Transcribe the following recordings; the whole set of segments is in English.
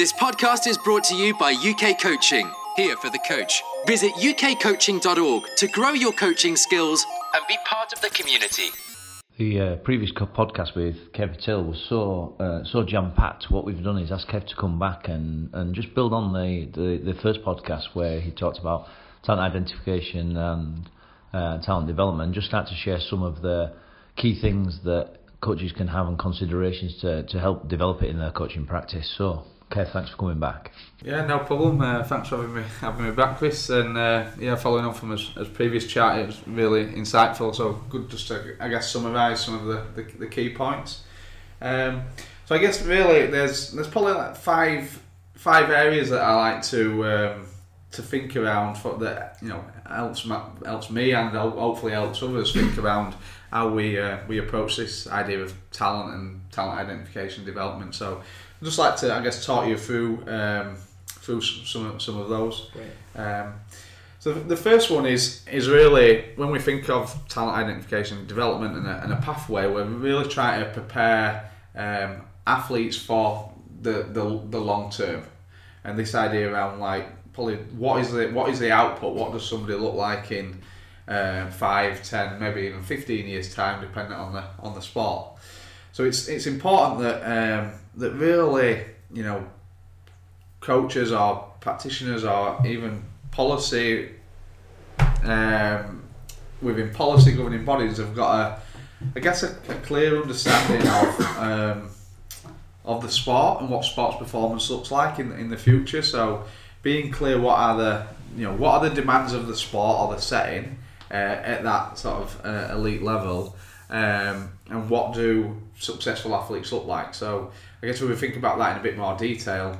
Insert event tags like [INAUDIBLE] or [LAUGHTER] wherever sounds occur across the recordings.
This podcast is brought to you by UK Coaching, here for the coach. Visit ukcoaching.org to grow your coaching skills and be part of the community. The uh, previous podcast with Kev Till was so uh, so jam packed. What we've done is ask Kev to come back and, and just build on the, the, the first podcast where he talked about talent identification and uh, talent development. Just start to share some of the key things that coaches can have and considerations to, to help develop it in their coaching practice. So Kev, thanks for coming back. Yeah, no problem. Uh, thanks for having me having me back, Chris. And uh, yeah, following on from his, his, previous chat, it was really insightful. So good, just to I guess summarise some of the, the, the key points. Um, so I guess really there's there's probably like five five areas that I like to um, to think around for that you know helps helps me and hopefully helps others think around how we uh, we approach this idea of talent and talent identification development. So I'd just like to, I guess, talk you through um, through some some of those. Um, so the first one is is really when we think of talent identification, development, and a, and a pathway, we're really trying to prepare um, athletes for the, the the long term, and this idea around like probably what is the what is the output? What does somebody look like in um, five, ten, maybe even fifteen years time, depending on the on the sport. So it's it's important that um, that really you know coaches or practitioners or even policy um, within policy governing bodies have got a I guess a, a clear understanding of um, of the sport and what sports performance looks like in in the future. So being clear what are the you know what are the demands of the sport or the setting uh, at that sort of uh, elite level um, and what do successful athletes look like. So I guess we think about that in a bit more detail,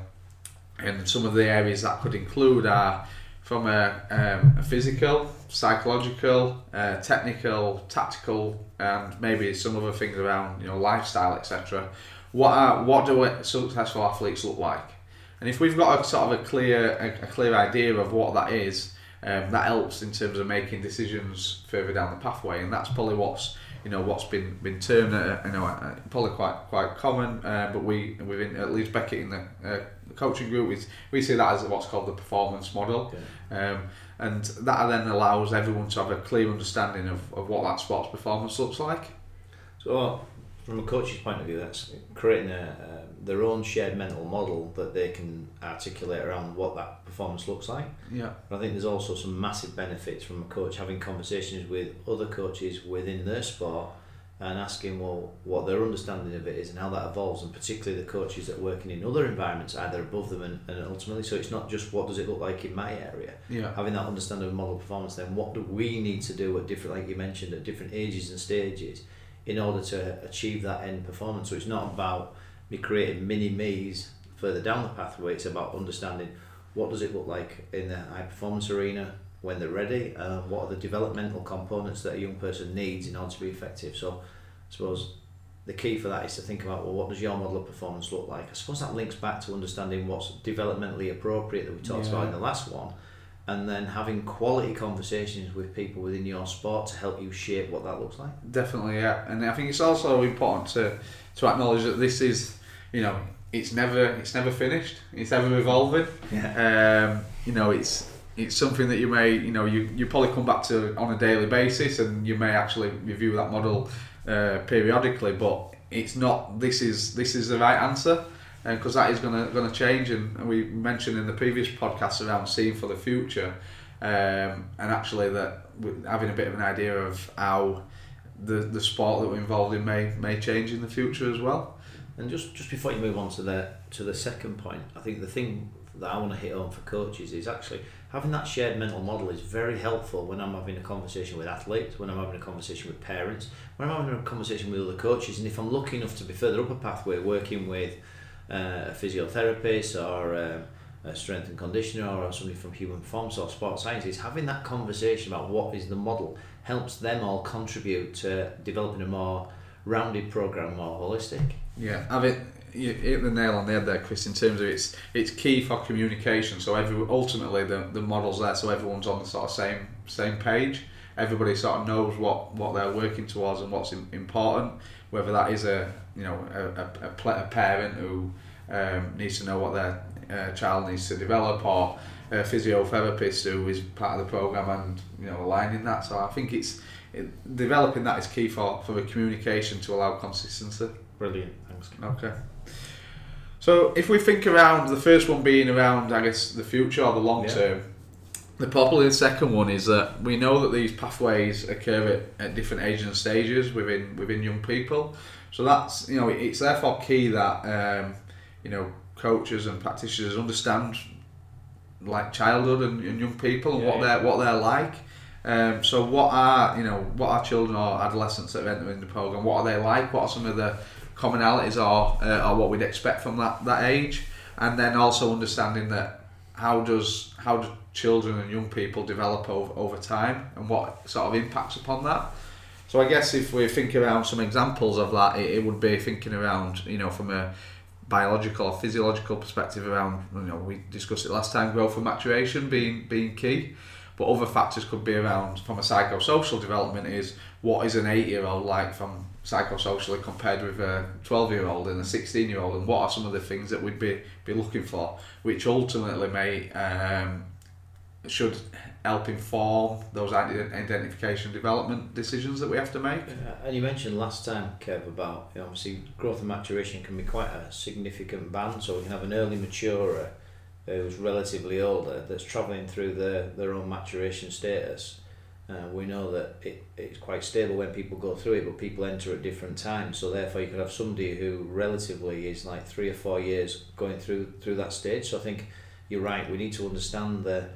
and some of the areas that could include are from a, um, a physical, psychological, uh, technical, tactical, and maybe some other things around you know lifestyle, etc. What are what do successful athletes look like? And if we've got a sort of a clear a, a clear idea of what that is, um, that helps in terms of making decisions further down the pathway, and that's probably what's you know what's been been termed uh, you know uh, probably quite quite common uh, but we within at Leeds Beckett in the, uh, coaching group we, we see that as what's called the performance model. Um, and that then allows everyone to have a clear understanding of, of what that sports performance looks like. So from a coach's point of view that's creating a, um, their own shared mental model that they can articulate around what that performance looks like. Yeah. But I think there's also some massive benefits from a coach having conversations with other coaches within their sport and asking well what their understanding of it is and how that evolves and particularly the coaches that are working in other environments either above them and, and ultimately. So it's not just what does it look like in my area. Yeah. Having that understanding of model performance then what do we need to do at different like you mentioned at different ages and stages in order to achieve that end performance so it's not about me creating mini me's further down the pathway it's about understanding what does it look like in the high performance arena when they're ready, uh, what are the developmental components that a young person needs in order to be effective. So I suppose the key for that is to think about well what does your model of performance look like? I suppose that links back to understanding what's developmentally appropriate that we talked yeah. about in the last one and then having quality conversations with people within your sport to help you shape what that looks like. Definitely, yeah. And I think it's also important to to acknowledge that this is, you know, it's never it's never finished. It's ever evolving. Yeah. Um, you know, it's it's something that you may you know you, you probably come back to on a daily basis and you may actually review that model uh, periodically but it's not this is this is the right answer because that is going to going to change and, we mentioned in the previous podcast around seeing for the future um, and actually that having a bit of an idea of how the the sport that we're involved in may may change in the future as well. And just just before you move on to the to the second point I think the thing that I want to hit on for coaches is actually having that shared mental model is very helpful when I'm having a conversation with athletes, when I'm having a conversation with parents, when I'm having a conversation with other coaches, and if I'm lucky enough to be further up a pathway working with uh, a physiotherapist or um, a strength and conditioner or somebody from human performance or sports sciences, having that conversation about what is the model helps them all contribute to developing a more rounded program, more holistic. Yeah, have it you hit the nail on the head there, Chris. In terms of it's it's key for communication. So every ultimately the, the model's there, so everyone's on the sort of same same page. Everybody sort of knows what, what they're working towards and what's important. Whether that is a you know a, a, a parent who um, needs to know what their uh, child needs to develop, or a physiotherapist who is part of the program and you know aligning that. So I think it's it, developing that is key for for the communication to allow consistency. Brilliant, thanks. Okay. So if we think around the first one being around, I guess the future or the long Yeah. term, the probably the second one is that we know that these pathways occur at, at different ages and stages within within young people. So that's you know it's therefore key that um, you know coaches and practitioners understand like childhood and, and young people and Yeah, what yeah. they're what they're like. Um, so what are you know what are children or adolescents that are entering the program? What are they like? What are some of the commonalities or uh, or what we'd expect from that that age? And then also understanding that how does how do children and young people develop over, over time and what sort of impacts upon that? So I guess if we think around some examples of that, it, it would be thinking around you know from a biological or physiological perspective around you know we discussed it last time growth and maturation being being key. But other factors could be around from a psychosocial development is what is an 8 year old like from psychosocially compared with a 12 year old and a 16 year old and what are some of the things that we'd be, be looking for which ultimately may um, should help inform those identification development decisions that we have to make Yeah, and you mentioned last time, Kev, about you know, obviously growth and maturation can be quite a significant band. So we can have an early maturer who's relatively older that's travelling through their, their own maturation status. Uh, we know that it, it's quite stable when people go through it, but people enter at different times. So therefore, you could have somebody who relatively is like three or four years going through through that stage. So I think you're right. We need to understand the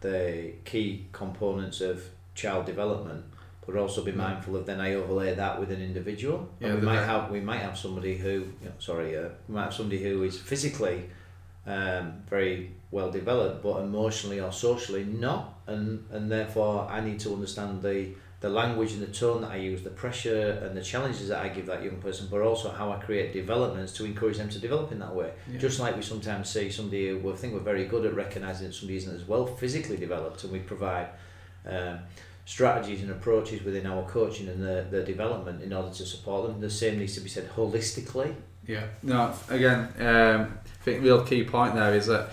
the key components of child development but also be mindful of then I overlay that with an individual. Yeah, and we might have we might have somebody who you know, sorry uh, we might have somebody who is physically um, very well developed but emotionally or socially not and and therefore I need to understand the the language and the tone that I use, the pressure and the challenges that I give that young person, but also how I create developments to encourage them to develop in that way. Yeah. Just like we sometimes see somebody we think we're very good at recognising that somebody isn't as well physically developed, and we provide um, strategies and approaches within our coaching and the, the development in order to support them. The same needs to be said holistically. Yeah. No. Again, um, I think real key point there is that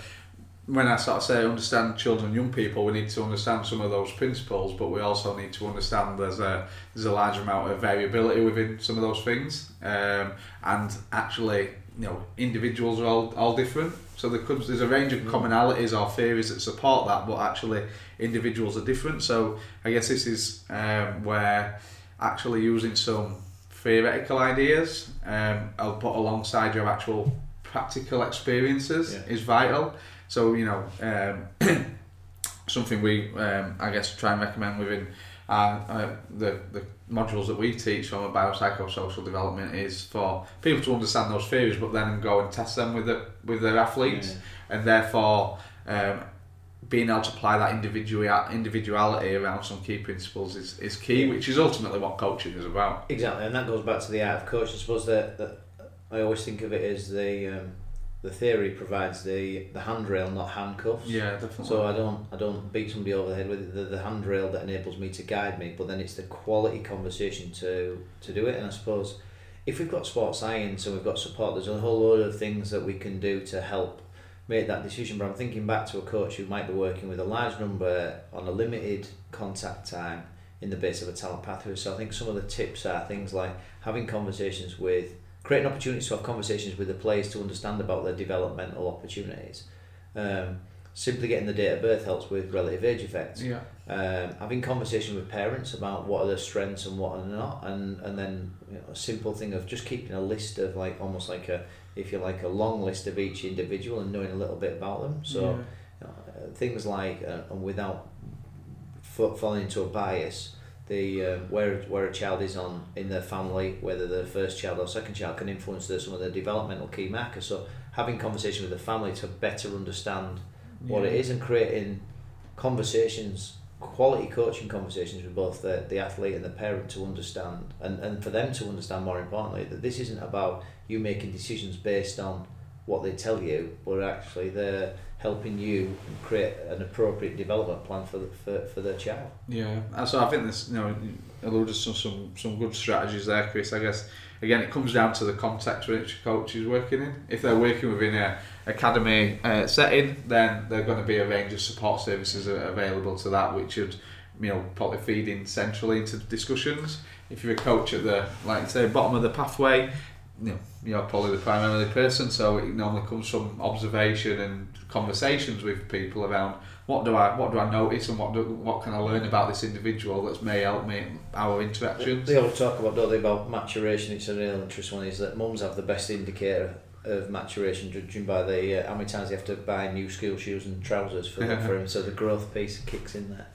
when I sort of say understand children and young people, we need to understand some of those principles, but we also need to understand there's a there's a large amount of variability within some of those things, um, and actually, you know, individuals are all, all different. So there could, there's a range of commonalities or theories that support that, but actually individuals are different. So I guess this is um, where actually using some theoretical ideas um, I'll put alongside your actual practical experiences Yeah. is vital. So you know um, [CLEARS THROAT] something we um, I guess try and recommend within uh, uh, the the modules that we teach from a biopsychosocial development is for people to understand those theories, but then go and test them with the with their athletes, and therefore. Um, being able to apply that individual individuality around some key principles is, is key, which is ultimately what coaching is about. Exactly, and that goes back to the art of coaching. I suppose that, that I always think of it as the um, the theory provides the, the handrail, not handcuffs. Yeah, definitely. So I don't I don't beat somebody over the head with it. The, the handrail that enables me to guide me, but then it's the quality conversation to to do it. And I suppose if we've got sports science and we've got support, there's a whole load of things that we can do to help make that decision. But I'm thinking back to a coach who might be working with a large number on a limited contact time in the base of a talent pathway. So I think some of the tips are things like having conversations with creating opportunities to have conversations with the players to understand about their developmental opportunities. Um, simply getting the date of birth helps with relative age effects. yeah, Um, having conversation with parents about what are their strengths and what are not, and and then you know, a simple thing of just keeping a list of like almost like a if you like a long list of each individual and knowing a little bit about them. So Yeah. you know, things like uh, and without fa- falling into a bias, the um, where where a child is on in their family, whether they're first child or second child, can influence the, some of the developmental key markers. So having conversation with the family to better understand what it is and creating conversations, quality coaching conversations with both the, the athlete and the parent to understand and, and for them to understand more importantly that this isn't about you making decisions based on what they tell you, but actually they're helping you create an appropriate development plan for the, for, for their child. Yeah, so I think this, you know, alluded to some some good strategies there, Chris. I guess again it comes down to the context which coach is working in. If they're working within a academy uh, setting, then there are going to be a range of support services available to that, which would you know probably feed in centrally into discussions. If you're a coach at the like say bottom of the pathway, you know, you're probably the primary person, so it normally comes from observation and conversations with people around what do I what do I notice and what do, what can I learn about this individual that may help me our interactions. They always talk about don't they about maturation. It's a real interesting one. Is that mums have the best indicator of maturation judging by the uh, how many times they have to buy new school shoes and trousers for, [LAUGHS] for him. So the growth piece kicks in there.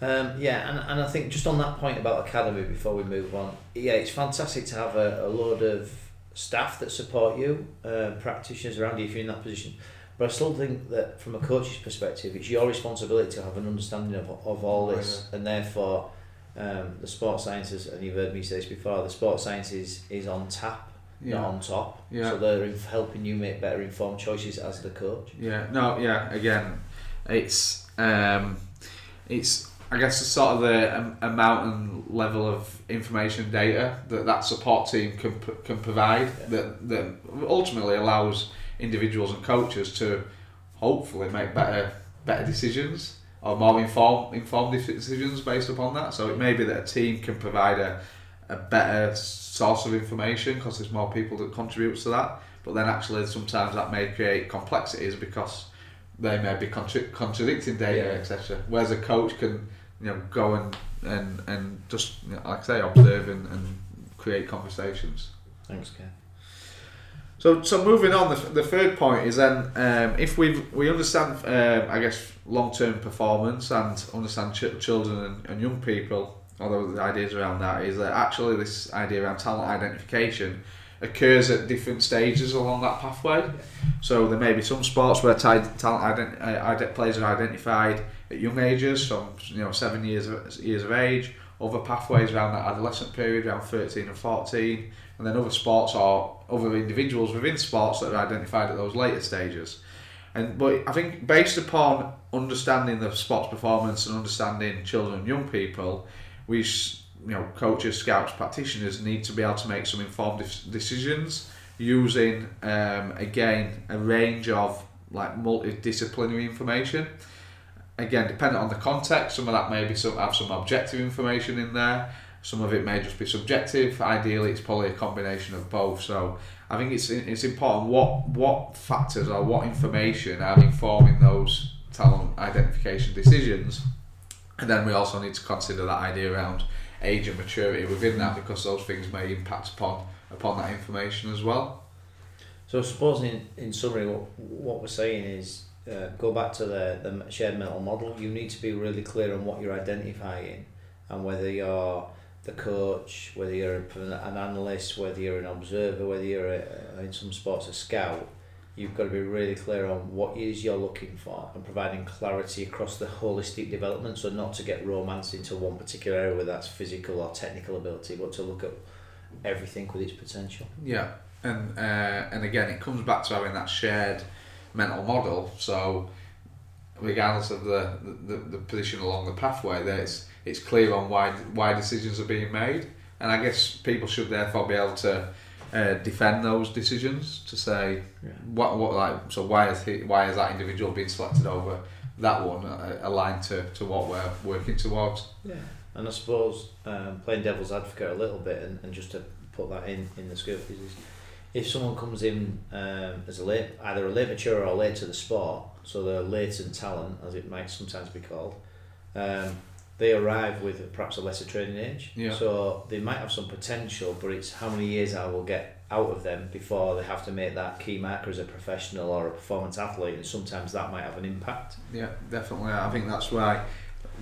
Um, yeah, and, and I think just on that point about academy before we move on, yeah, it's fantastic to have a, a load of staff that support you, uh, practitioners around you if you're in that position. But I still think that from a coach's perspective, it's your responsibility to have an understanding of, of all this, oh, yeah. and therefore um, the sports sciences, and you've heard me say this before, the sports sciences is on tap, yeah. not on top. Yeah. So they're helping you make better informed choices as the coach. Yeah. No. Yeah. Again, it's um, it's I guess the sort of the amount and level of information data that that support team can can provide yeah. that that ultimately allows individuals and coaches to hopefully make better better decisions or more informed informed decisions based upon that. So it may be that a team can provide a, a better source of information because there's more people that contribute to that. But then actually sometimes that may create complexities because they may be contra- contradicting data, yeah. etc. Whereas a coach can you know go and and and just you know, like I say observe and, and create conversations. Thanks, Ken. So, so moving on, the, the third point is then um, if we we understand, um, I guess, long term performance and understand ch- children and, and young people, although the ideas around that is that actually this idea around talent identification occurs at different stages along that pathway. So there may be some sports where talent ident- uh, players are identified at young ages, from you know seven years of, years of age. Other pathways around that adolescent period, around thirteen and fourteen and then other sports or other individuals within sports that are identified at those later stages. And but I think based upon understanding the sports performance and understanding children and young people, we you know coaches, scouts, practitioners need to be able to make some informed decisions using um, again a range of like multidisciplinary information. Again, depending on the context, some of that may be some have some objective information in there some of it may just be subjective. Ideally, it's probably a combination of both. So I think it's it's important what what factors or what information are informing those talent identification decisions, and then we also need to consider that idea around age and maturity within that because those things may impact upon upon that information as well. So I suppose in, in summary, what, what we're saying is uh, go back to the, the shared mental model. You need to be really clear on what you're identifying and whether you're the coach, whether you're an analyst, whether you're an observer, whether you're a, in some sports a scout, you've got to be really clear on what is you're looking for and providing clarity across the holistic development. So not to get romance into one particular area, whether that's physical or technical ability, but to look at everything with its potential. Yeah, and uh, and again, it comes back to having that shared mental model. So regardless of the, the, the position along the pathway, there's it's clear on why why decisions are being made, and I guess people should therefore be able to uh, defend those decisions to say yeah. what what like so why has he, why has that individual been selected over that one uh, aligned to, to what we're working towards. Yeah, and I suppose um, playing devil's advocate a little bit and, and just to put that in in the scope is if someone comes in um, as a late either a late mature or late to the sport, so they're latent talent as it might sometimes be called. Um, they arrive with perhaps a lesser training age. Yeah. So they might have some potential, but it's how many years I will get out of them before they have to make that key marker as a professional or a performance athlete, and sometimes that might have an impact. Yeah, definitely. I think that's why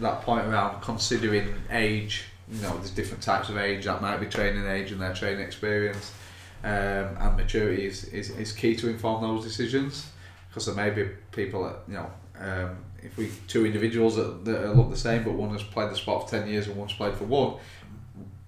that point around considering age. You know, there's different types of age that might be training age and their training experience, um, and maturity is, is, is key to inform those decisions because there may be people that you know um, if we two individuals that, that look the same, but one has played the sport for ten years and one's played for one,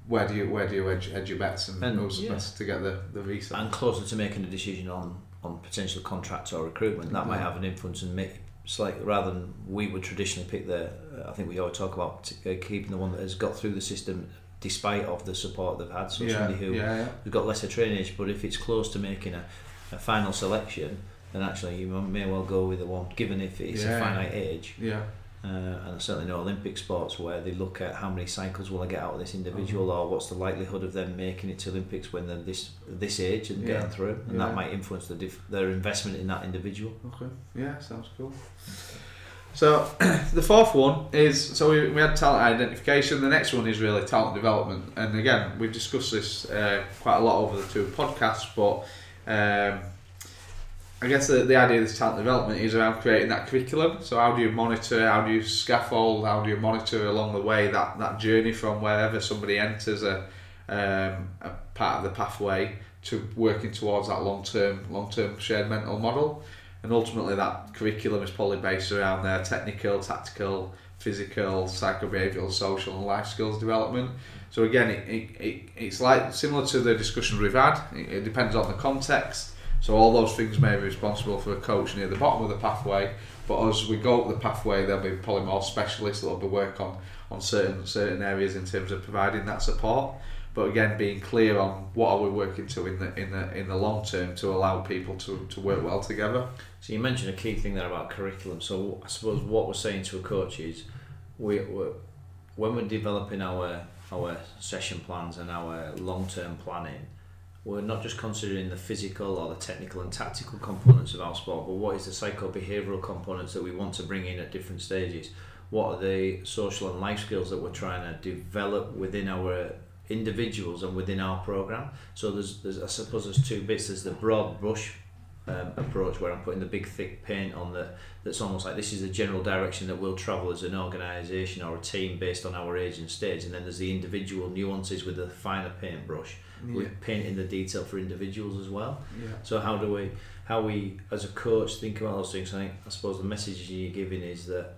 where do you where do you edge, edge your bets and, and who's yeah. best to get the the reset and closer to making a decision on on potential contracts or recruitment, that might have an influence and make slightly rather than we would traditionally pick the. I think we always talk about t- uh, keeping the one that has got through the system despite of the support they've had. So Yeah, somebody who yeah, yeah. who's got lesser training, but if it's close to making a, a final selection, then actually you may well go with the one, given if it's a finite age. Yeah. Uh, and I certainly know Olympic sports where they look at how many cycles will I get out of this individual, Mm-hmm. or what's the likelihood of them making it to Olympics when they're this this age and getting through, and that might influence the diff- their investment in that individual. Okay. Yeah, sounds cool. So [CLEARS THROAT] the fourth one is so we, we had talent identification. The next one is really talent development, and again we've discussed this uh, quite a lot over the two podcasts. But um, I guess the, the idea of this talent development is around creating that curriculum. So how do you monitor? How do you scaffold? How do you monitor along the way that that journey from wherever somebody enters a um, a part of the pathway to working towards that long term long term shared mental model and ultimately that curriculum is probably based around their technical, tactical, physical, psychobehavioural, social and life skills development. So again, it, it, it, it's like similar to the discussion we've had. It, it depends on the context. So all those things may be responsible for a coach near the bottom of the pathway, but as we go up the pathway, there'll be probably more specialists that'll be work on on certain certain areas in terms of providing that support. But again, being clear on what are we working to in the in the in the long term to allow people to, to work well together. So you mentioned a key thing there about curriculum. So I suppose what we're saying to a coach is, we we're, when we're developing our our session plans and our long term planning, we're not just considering the physical or the technical and tactical components of our sport, but what is the psycho behavioural components that we want to bring in at different stages? What are the social and life skills that we're trying to develop within our individuals and within our program? So there's, there's I suppose there's two bits. There's the broad brush um, approach where I'm putting the big thick paint on that that's almost like this is the general direction that we'll travel as an organisation or a team based on our age and stage and then there's the individual nuances with the finer paintbrush with painting the detail for individuals as well Yeah. so how do we how we as a coach think about those things I think I suppose the message you're giving is that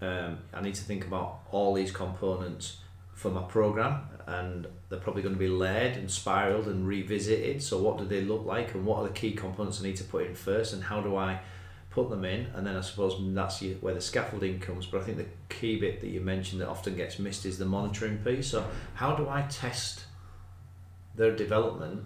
um, I need to think about all these components for my program and they're probably going to be layered and spiraled and revisited so what do they look like and what are the key components I need to put in first and how do I put them in and then I suppose that's where the scaffolding comes but I think the key bit that you mentioned that often gets missed is the monitoring piece so how do I test their development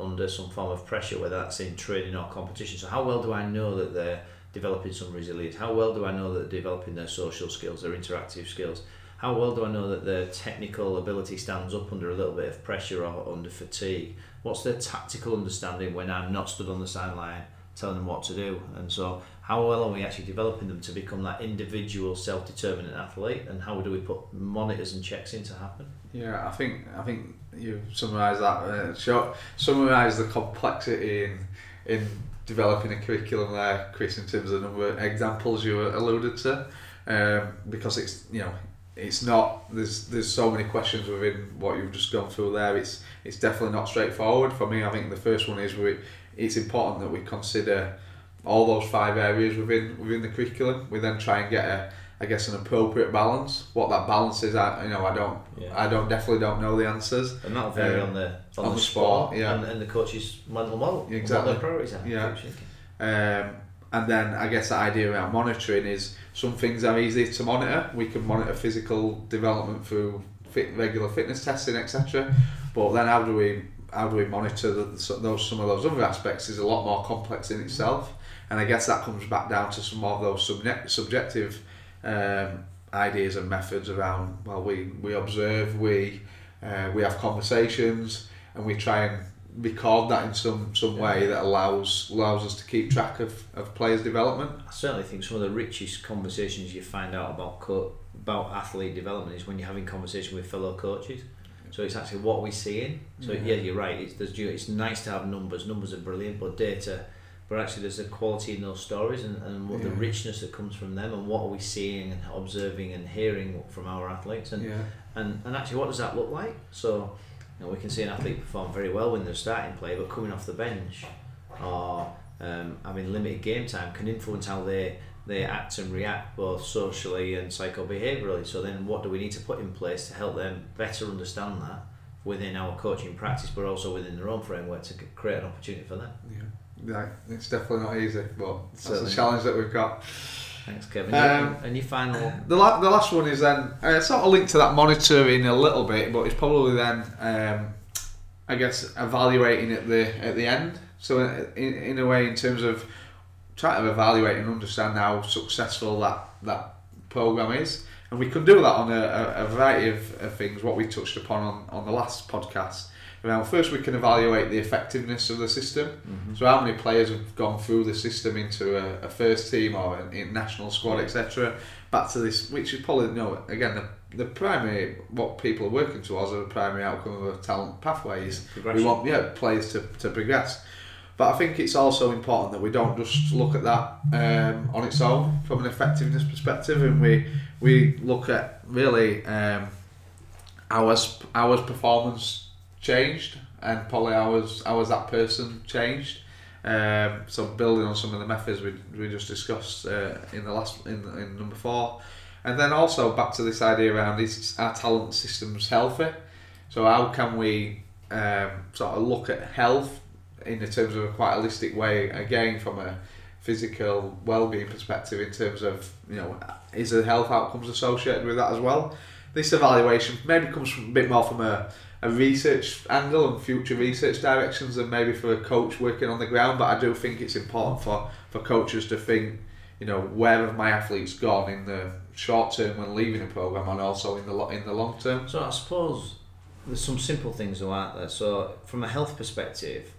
under some form of pressure, whether that's in training or competition. So how well do I know that they're developing some resilience? How well do I know that they're developing their social skills, their interactive skills? How well do I know that their technical ability stands up under a little bit of pressure or under fatigue? What's their tactical understanding when I'm not stood on the sideline telling them what to do? And so how well are we actually developing them to become that individual self-determinant athlete and how do we put monitors and checks in to happen? Yeah, I think I think you've summarised that. Uh, summarised the complexity in in developing a curriculum there, Chris, in terms of the number of examples you alluded to, um, because it's you know it's not there's there's so many questions within what you've just gone through there. It's it's definitely not straightforward for me. I think the first one is we it's important that we consider all those five areas within within the curriculum. We then try and get a I guess an appropriate balance. What that balance is, I you know I don't Yeah. I don't definitely don't know the answers. And that'll vary Um, on the on, on the, the sport, sport, yeah. and, and the coach's mental model. Exactly. What their priorities are. Yeah. Um, and then I guess the idea around monitoring is some things are easy to monitor. We can monitor physical development through fit, regular fitness testing, etc. But then how do we how do we monitor the, those some of those other aspects is a lot more complex in itself. And I guess that comes back down to some of those subject, subjective um, ideas and methods around. Well, we we observe, we uh, we have conversations, and we try and record that in some some way that allows allows us to keep track of, of players' development. I certainly think some of the richest conversations you find out about co- about athlete development is when you're having conversation with fellow coaches. So it's actually what we're seeing. So mm-hmm. yeah, you're right. It's there's it's nice to have numbers. Numbers are brilliant, but data. But actually, there's a quality in those stories and, and what the richness that comes from them, and what are we seeing and observing and hearing from our athletes, and Yeah, and, and actually what does that look like so you know, we can see an athlete perform very well when they're starting play but coming off the bench or um, having limited game time can influence how they they act and react both socially and psychobehaviourally so then what do we need to put in place to help them better understand that within our coaching practice but also within their own framework to create an opportunity for them? Yeah, Yeah, it's definitely not easy, but that's a challenge that we've got. Thanks, Kevin. Um, and your final. The, la- the last one is then uh, sort of linked to that monitoring a little bit, but it's probably then um, I guess evaluating at the at the end. So uh, in, in a way, in terms of trying to evaluate and understand how successful that that program is, and we can do that on a, a, a variety of, of things. What we touched upon on, on the last podcast. Now, first we can evaluate the effectiveness of the system. So, how many players have gone through the system into a, a first team or a, a national squad, etc. Back to this, which is probably no again the, the primary what people are working towards are the primary outcome of talent pathways. we want yeah players to, to progress. But I think it's also important that we don't just look at that um, on its own from an effectiveness perspective, and we we look at really um, ours performance changed, and probably ours was that person changed. Um, so building on some of the methods we, we just discussed uh, in the last in, in number four, and then also back to this idea around is our talent systems healthy? So how can we um, sort of look at health in the terms of a quite holistic way again from a physical well-being perspective in terms of you know is the health outcomes associated with that as well this evaluation maybe comes from a bit more from a, a research angle and future research directions than maybe for a coach working on the ground but I do think it's important for, for coaches to think you know where have my athletes gone in the short term when leaving a program and also in the lo- in the long term So I suppose there's some simple things though, aren't there? So from a health perspective,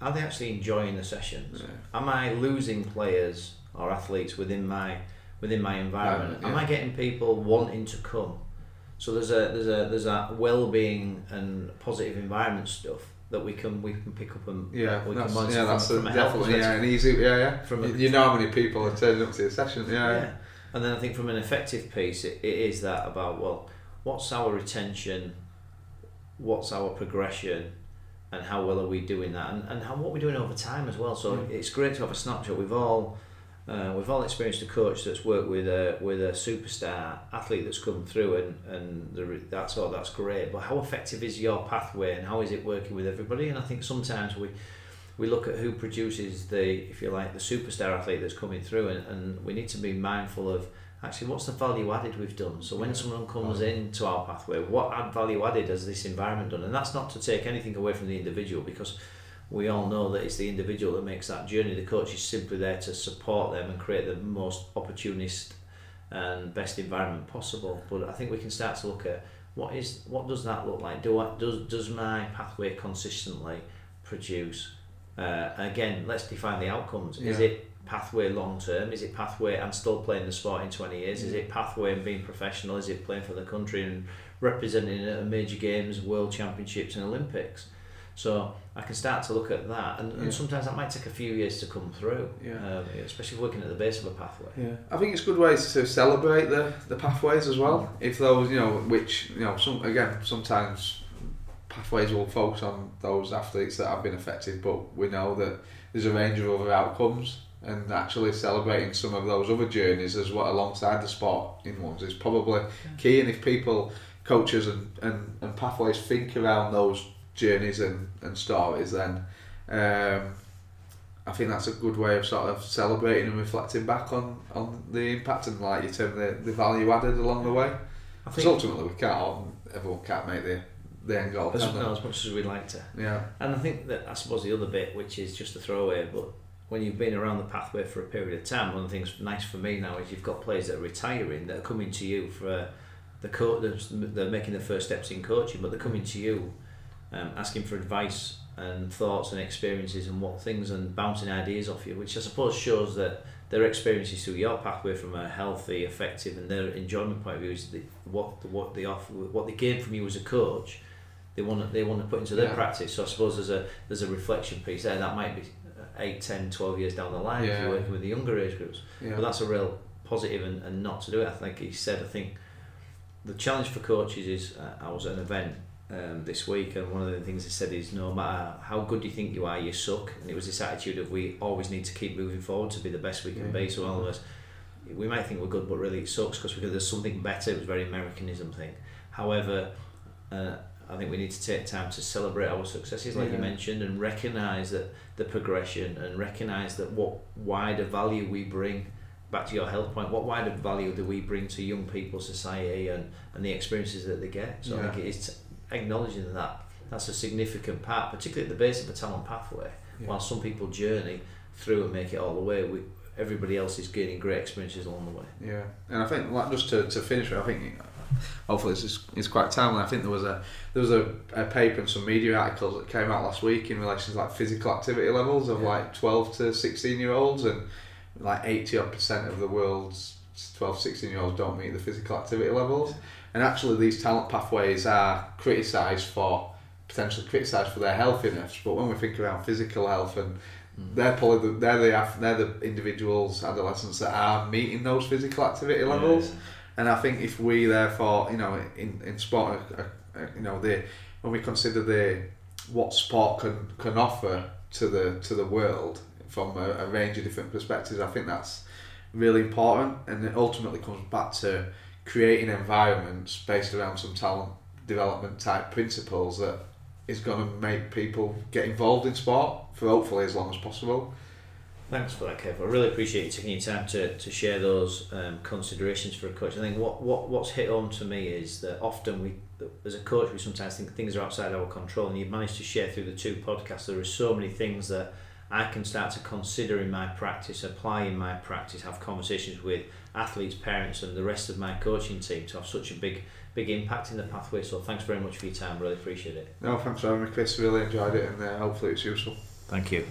are they actually enjoying the sessions? Yeah. Am I losing players or athletes within my within my environment? Yeah, Am. I getting people wanting to come? So there's a there's a there's that well-being and positive environment stuff that we can we can pick up and Yeah, we that's, can yeah, that's from a definitely yeah, an easy yeah, yeah. From you, a- you know how many people are turning up to the session, yeah, Yeah. And then I think from an effective piece, it, it is that about, well, what's our retention, what's our progression, and how well are we doing that, and, and how, what we're doing over time as well. So hmm. it's great to have a snapshot. We've all uh, we've all experienced a coach that's worked with a with a superstar athlete that's come through, and and the, that's all that's great. But how effective is your pathway, and how is it working with everybody? And I think sometimes we we look at who produces the, if you like, the superstar athlete that's coming through, and, and we need to be mindful of actually what's the value added we've done. So when someone comes into our pathway, what add value added has this environment done? And that's not to take anything away from the individual because we all know that it's the individual that makes that journey. The coach is simply there to support them and create the most opportunist and best environment possible. But I think we can start to look at what is what does that look like? Do I, does does my pathway consistently produce? Uh, again, let's define the outcomes. Is it pathway long term? Is it pathway and still playing the sport in 20 years? Is it pathway and being professional? Is it playing for the country and representing at major games, world championships, and Olympics? So I can start to look at that, and, Yeah. and sometimes that might take a few years to come through, Yeah. um, especially working at the base of a pathway. Yeah, I think it's good ways to celebrate the, the pathways as well. If those, you know, which you know, some again, sometimes pathways will focus on those athletes that have been affected, but we know that there's a range of other outcomes, and actually celebrating some of those other journeys as well alongside the sport in ones is probably key. And if people, coaches and, and, and pathways think around those journeys and, and stories, then um, I think that's a good way of sort of celebrating and reflecting back on, on the impact and like you term the, the value added along the way. I Because think ultimately we can't all, everyone can't make the, the end goal. as, no, as much as we'd like to. Yeah, And I think that I suppose the other bit, which is just a throwaway, but when you've been around the pathway for a period of time, one of the things nice for me now is you've got players that are retiring that are coming to you for the coach. They're making their first steps in coaching, but they're coming to you, um, asking for advice and thoughts and experiences and what things and bouncing ideas off you, which I suppose shows that their experiences through your pathway from a healthy, effective, and their enjoyment point of view is the, what what they offer, what they gain from you as a coach they want to, they want to put into their Yeah. practice. So I suppose there's a there's a reflection piece there. That might be 8, 10, 12 years down the line if you're working with the younger age groups. yeah. But that's a real positive and, and not to do it. I think he said, I think the challenge for coaches is uh, I was at an event um, this week and one of the things he said is no matter how good you think you are, you suck. And it was this attitude of we always need to keep moving forward to be the best we can Yeah. be. So all of us, we might think we're good, but really it sucks because there's something better. It was a very Americanism thing. However, uh, I think we need to take time to celebrate our successes, like Yeah. you mentioned, and recognise that the progression and recognise that what wider value we bring. Back to your health point, what wider value do we bring to young people, society, and, and the experiences that they get? So I think it is acknowledging that that's a significant part, particularly at the base of the talent pathway. Yeah. While some people journey through and make it all the way, we, everybody else is gaining great experiences along the way. Yeah, and I think like just to, to finish with, I think hopefully this is, is quite timely. I think there was a there was a, a paper and some media articles that came out last week in relation to like physical activity levels of Yeah. like twelve to sixteen year olds, and like eighty odd percent of the world's 12, 16 year olds don't meet the physical activity levels. And actually, these talent pathways are criticised for potentially criticised for their healthiness. But when we think around physical health and they're probably the, they're the they're the individuals, adolescents that are meeting those physical activity levels. And I think if we therefore, you know, in, in sport, uh, uh, you know, the when we consider the what sport can can offer to the to the world from a, a range of different perspectives, I think that's really important. And it ultimately comes back to creating environments based around some talent development type principles that is going to make people get involved in sport for hopefully as long as possible. Thanks for that, Kev. I really appreciate you taking your time to, to share those um, considerations for a coach. I think what, what what's hit home to me is that often we, as a coach, we sometimes think things are outside our control, and you've managed to share through the two podcasts. There are so many things that I can start to consider in my practice, apply in my practice, have conversations with athletes, parents, and the rest of my coaching team to have such a big big impact in the pathway. So thanks very much for your time. Really appreciate it. No, thanks for having me, Chris. Really enjoyed it, and uh, hopefully it's useful. Thank you.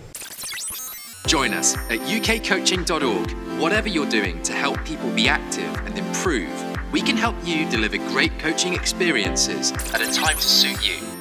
Join us at ukcoaching.org. Whatever you're doing to help people be active and improve, we can help you deliver great coaching experiences at a time to suit you.